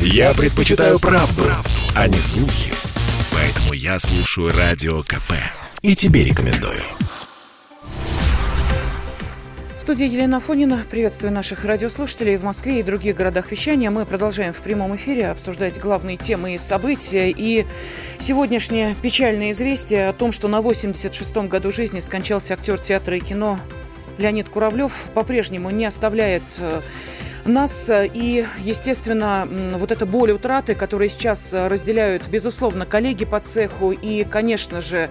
Я предпочитаю правду, правду, а не слухи. Поэтому я слушаю Радио КП. И тебе рекомендую. студии Елена Фонина. Приветствую наших радиослушателей в Москве и других городах вещания. Мы продолжаем в прямом эфире обсуждать главные темы и события. И сегодняшнее печальное известие о том, что на 86-м году жизни скончался актер театра и кино Леонид Куравлев, по-прежнему не оставляет э, нас. Э, и, естественно, вот эта боль утраты, которую сейчас э, разделяют, безусловно, коллеги по цеху и, конечно же,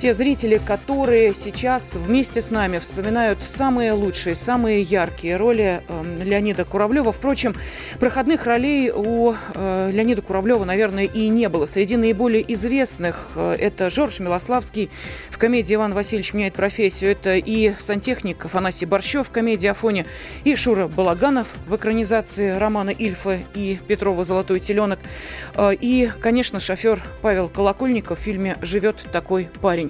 те зрители, которые сейчас вместе с нами вспоминают самые лучшие, самые яркие роли э, Леонида Куравлева. Впрочем, проходных ролей у э, Леонида Куравлева, наверное, и не было. Среди наиболее известных э, это Жорж Милославский в комедии «Иван Васильевич меняет профессию». Это и сантехник Афанасий Борщев в комедии «Афоне», и Шура Балаганов в экранизации романа Ильфа и Петрова «Золотой теленок», э, и, конечно, шофер Павел Колокольников в фильме «Живет такой парень».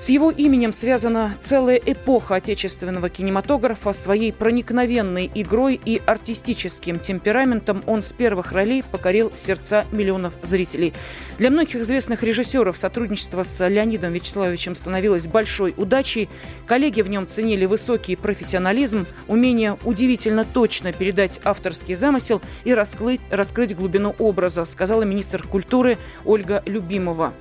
С его именем связана целая эпоха отечественного кинематографа. Своей проникновенной игрой и артистическим темпераментом он с первых ролей покорил сердца миллионов зрителей. Для многих известных режиссеров сотрудничество с Леонидом Вячеславовичем становилось большой удачей. Коллеги в нем ценили высокий профессионализм, умение удивительно точно передать авторский замысел и раскрыть, раскрыть глубину образа, сказала министр культуры Ольга Любимова.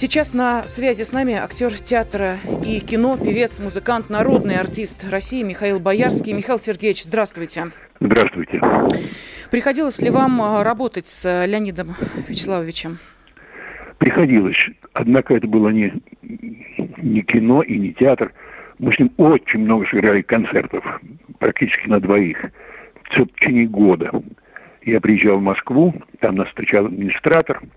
Сейчас на связи с нами актер театра и кино, певец, музыкант, народный артист России Михаил Боярский. Михаил Сергеевич, здравствуйте. Здравствуйте. Приходилось ли вам а, работать с Леонидом Вячеславовичем? Приходилось. Однако это было не, не кино и не театр. Мы с ним очень много сыграли концертов, практически на двоих, все в течение года. Я приезжал в Москву, там нас встречал администратор –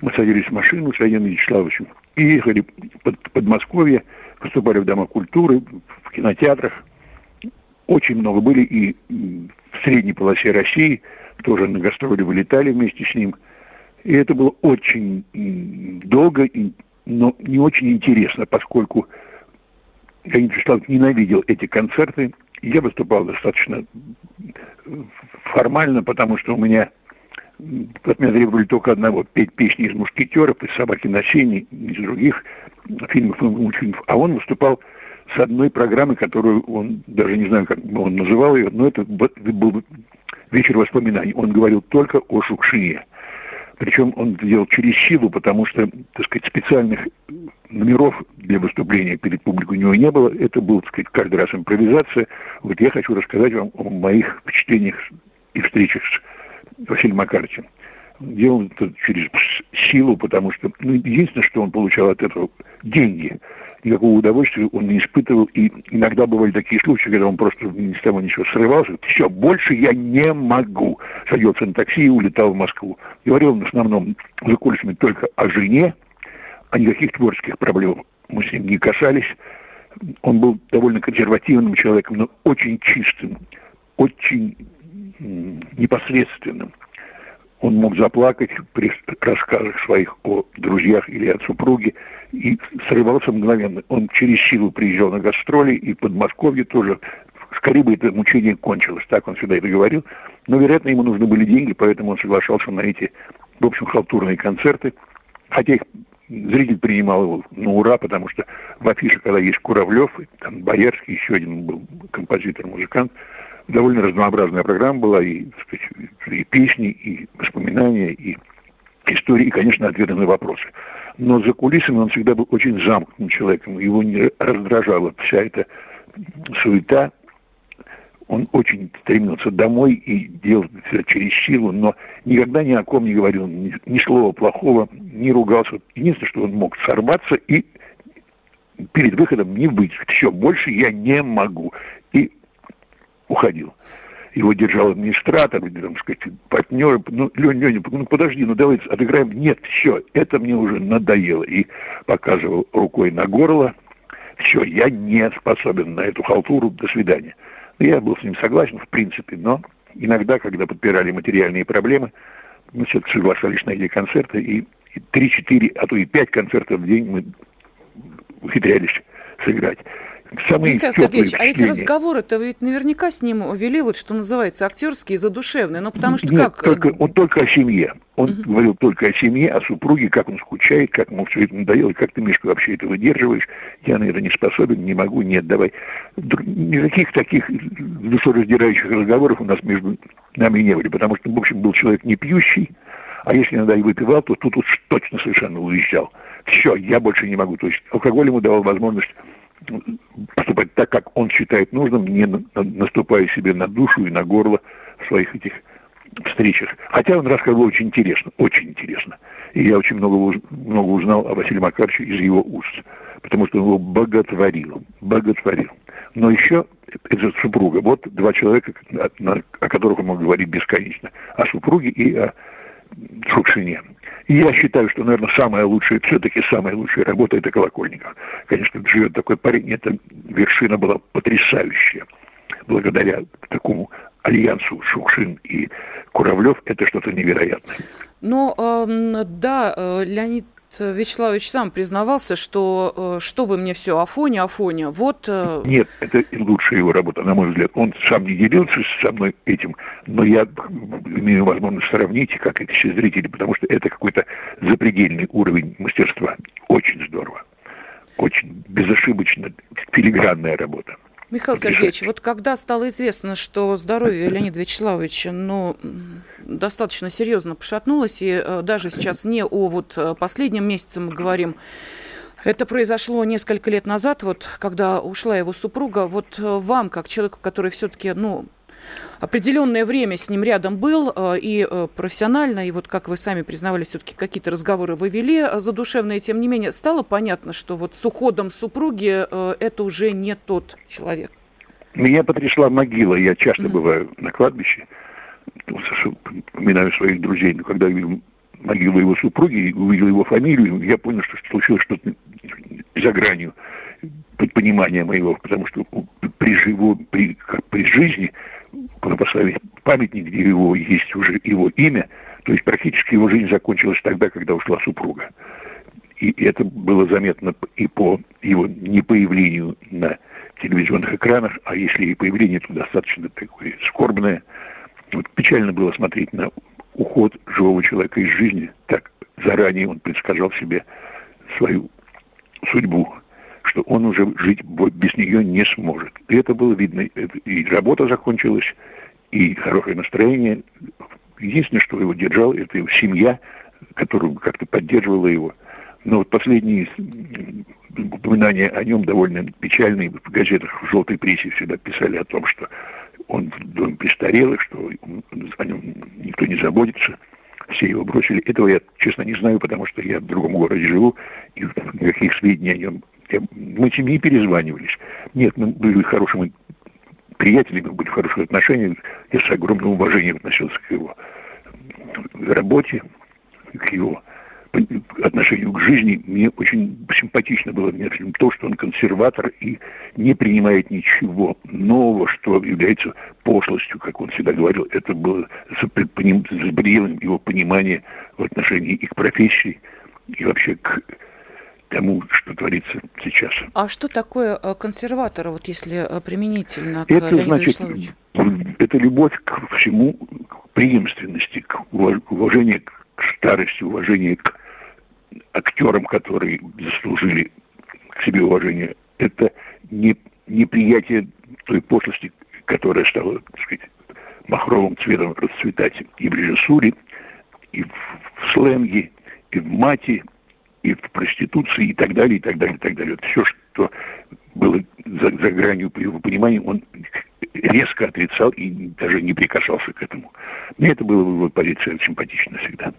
мы садились в машину с Леонидом Вячеславовичем и ехали под Подмосковье, выступали в Домах культуры, в кинотеатрах. Очень много были и в средней полосе России, тоже на гастроли вылетали вместе с ним. И это было очень долго, но не очень интересно, поскольку Леонид Вячеславович ненавидел эти концерты. Я выступал достаточно формально, потому что у меня от меня требовали только одного – петь песни из «Мушкетеров», из «Собаки на сене», из других фильмов и мультфильмов. А он выступал с одной программы, которую он, даже не знаю, как он называл ее, но это был вечер воспоминаний. Он говорил только о Шукшине. Причем он это делал через силу, потому что, так сказать, специальных номеров для выступления перед публикой у него не было. Это был, так сказать, каждый раз импровизация. Вот я хочу рассказать вам о моих впечатлениях и встречах с Василием Макаровичем. Делал это через силу, потому что ну, единственное, что он получал от этого деньги. Никакого удовольствия он не испытывал. И иногда бывали такие случаи, когда он просто ни с того ничего срывался. Все, больше я не могу. Садился на такси и улетал в Москву. Говорил он в основном за кулисами только о жене, а никаких творческих проблем мы с ним не касались. Он был довольно консервативным человеком, но очень чистым, очень непосредственным. Он мог заплакать при рассказах своих о друзьях или о супруге и срывался мгновенно. Он через силу приезжал на гастроли и в Подмосковье тоже. Скорее бы это мучение кончилось, так он всегда это говорил. Но, вероятно, ему нужны были деньги, поэтому он соглашался на эти, в общем, халтурные концерты. Хотя их зритель принимал его на ура, потому что в афише, когда есть Куравлев, там Боярский, еще один был композитор-музыкант, довольно разнообразная программа была, и, сказать, и песни, и воспоминания, и истории, и, конечно, ответы на вопросы. Но за кулисами он всегда был очень замкнутым человеком, его не раздражала вся эта суета, он очень стремился домой и делал все через силу, но никогда ни о ком не говорил ни, ни слова плохого, не ругался. Единственное, что он мог сорваться и перед выходом не быть. Все, больше я не могу. И уходил. Его держал администратор, там сказать, партнеры. Ну, Леня, Леня, ну подожди, ну давайте отыграем. Нет, все, это мне уже надоело. И показывал рукой на горло. Все, я не способен на эту халтуру. До свидания. Я был с ним согласен, в принципе, но иногда, когда подпирали материальные проблемы, мы все-таки соглашались на эти концерты, и три-четыре, а то и пять концертов в день мы ухитрялись сыграть. самые Михаил Сергеевич, а ведь разговоры-то ведь наверняка с ним вели, вот что называется, актерские, задушевные. Ну, потому что Нет, как... Только, он только о семье. Он угу. говорил только о семье, о супруге, как он скучает, как ему все это надоело, как ты, Мишка, вообще это выдерживаешь. Я на это не способен, не могу, нет, давай. Никаких таких душераздирающих разговоров у нас между нами не были, потому что, в общем, был человек не пьющий, а если иногда и выпивал, то тут уж точно совершенно уезжал. Все, я больше не могу. То есть алкоголь ему давал возможность поступать так, как он считает нужным, не наступая себе на душу и на горло в своих этих встречах. Хотя он рассказывал очень интересно, очень интересно. И я очень много, много узнал о Василии Макаровиче из его уст, потому что он его боготворил, боготворил. Но еще это супруга. Вот два человека, о которых он мог говорить бесконечно. О супруге и о Шукшине. И я считаю, что, наверное, самая лучшая, все-таки самая лучшая работа – это Колокольников. Конечно, живет такой парень, эта вершина была потрясающая. Благодаря такому альянсу Шукшин и Куравлев, это что-то невероятное. Но, э, да, э, Леонид Вячеславович сам признавался, что э, что вы мне все, Афоня, Афоня, вот... Э... Нет, это лучшая его работа, на мой взгляд. Он сам не делился со мной этим, но я имею возможность сравнить, как это все зрители, потому что это какой-то запредельный уровень мастерства. Очень здорово. Очень безошибочно, филигранная работа. Михаил Сергеевич, вот когда стало известно, что здоровье Леонида Вячеславовича, ну, достаточно серьезно пошатнулось, и э, даже сейчас не о вот э, последнем месяце мы говорим, это произошло несколько лет назад, вот когда ушла его супруга. Вот э, вам, как человеку, который все-таки, ну, определенное время с ним рядом был и профессионально, и вот как вы сами признавались, все-таки какие-то разговоры вы вели задушевные, тем не менее, стало понятно, что вот с уходом супруги это уже не тот человек? Меня потрясла могила. Я часто mm-hmm. бываю на кладбище, вспоминаю своих друзей, но когда видел могилу его супруги, увидел его фамилию, я понял, что случилось что-то за гранью понимания моего, потому что при, живо, при, при жизни куда поставить памятник, где его есть уже его имя, то есть практически его жизнь закончилась тогда, когда ушла супруга. И это было заметно и по его непоявлению на телевизионных экранах, а если и появление, то достаточно такое скорбное. Вот печально было смотреть на уход живого человека из жизни. Так заранее он предсказал себе свою судьбу что он уже жить без нее не сможет. И это было видно. И работа закончилась, и хорошее настроение. Единственное, что его держало, это его семья, которая как-то поддерживала его. Но вот последние упоминания о нем довольно печальные. В газетах, в желтой прессе всегда писали о том, что он в доме престарелых, что о нем никто не заботится. Все его бросили. Этого я, честно, не знаю, потому что я в другом городе живу, и никаких сведений о нем мы семьи перезванивались. Нет, мы были хорошими приятелями, были в хороших отношениях. Я с огромным уважением относился к его работе, к его отношению к жизни. Мне очень симпатично было например, то, что он консерватор и не принимает ничего нового, что является пошлостью, как он всегда говорил. Это было за пределом его понимания в отношении и к профессии, и вообще к тому, что творится сейчас. А что такое э, консерватор, вот если э, применительно к это, Леониду значит, Вячеславовичу? Это любовь к всему, к преемственности, к уважению к старости, уважение к актерам, которые заслужили к себе уважение. Это не, неприятие той пошлости, которая стала, так сказать, махровым цветом расцветать и в режиссуре, и в, сленге, и в мате, и в проституции и так далее, и так далее, и так далее. Вот все, что было за, за гранью его понимания, он резко отрицал и даже не прикасался к этому. Мне это было его позиции симпатично всегда.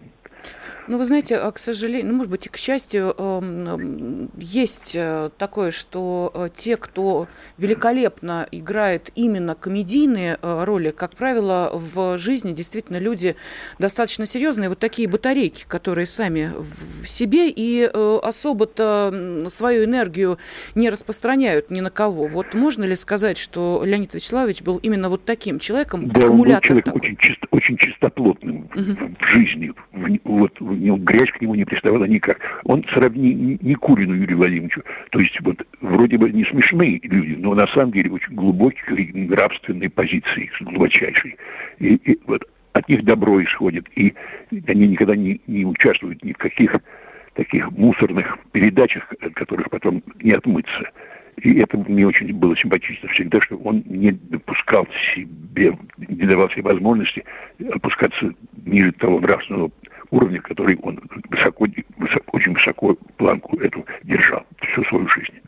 Ну, вы знаете, а, к сожалению, ну, может быть, и к счастью, есть э, такое, что э, те, кто великолепно играет именно комедийные э, роли, как правило, в жизни действительно люди достаточно серьезные. Вот такие батарейки, которые сами в себе и особо-то свою энергию не распространяют ни на кого. Вот можно ли сказать, что Леонид Вячеславович был именно вот таким человеком, да, аккумулятор он был человек такой? очень, чисто, очень чистоплотным угу. в жизни, вот ну, грязь к нему не приставала никак. Он сравни не Курину Юрию Владимировичу. То есть вот вроде бы не смешные люди, но на самом деле очень глубокие нравственные позиции, глубочайшие. И, и вот от них добро исходит, и они никогда не, не участвуют ни в каких таких мусорных передачах, от которых потом не отмыться. И это мне очень было симпатично всегда, что он не допускал себе, не давал себе возможности опускаться ниже того нравственного уровня, который он высоко, высоко, очень высоко планку эту держал всю свою жизнь.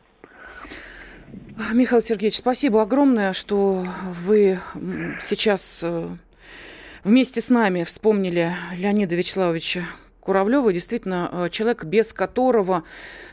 Михаил Сергеевич, спасибо огромное, что вы сейчас э, вместе с нами вспомнили Леонида Вячеславовича Куравлева действительно э, человек, без которого,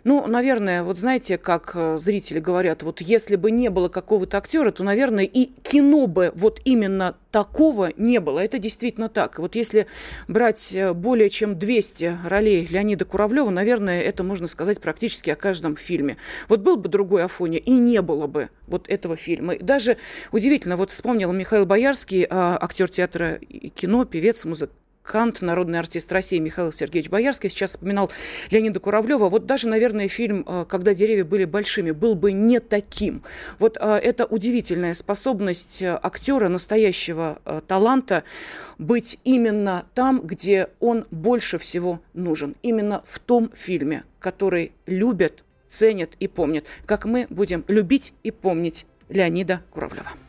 ну, наверное, вот знаете, как э, зрители говорят, вот если бы не было какого-то актера, то, наверное, и кино бы вот именно такого не было. Это действительно так. Вот если брать э, более чем 200 ролей Леонида Куравлева, наверное, это можно сказать практически о каждом фильме. Вот был бы другой Афоня, и не было бы вот этого фильма. И даже удивительно, вот вспомнил Михаил Боярский, актер театра и кино, певец, музык, Кант, народный артист России Михаил Сергеевич Боярский. Сейчас вспоминал Леонида Куравлева. Вот даже, наверное, фильм э, «Когда деревья были большими» был бы не таким. Вот э, это удивительная способность э, актера, настоящего таланта, быть именно там, где он больше всего нужен. Именно в том фильме, который любят, ценят и помнят. Как мы будем любить и помнить Леонида Куравлева.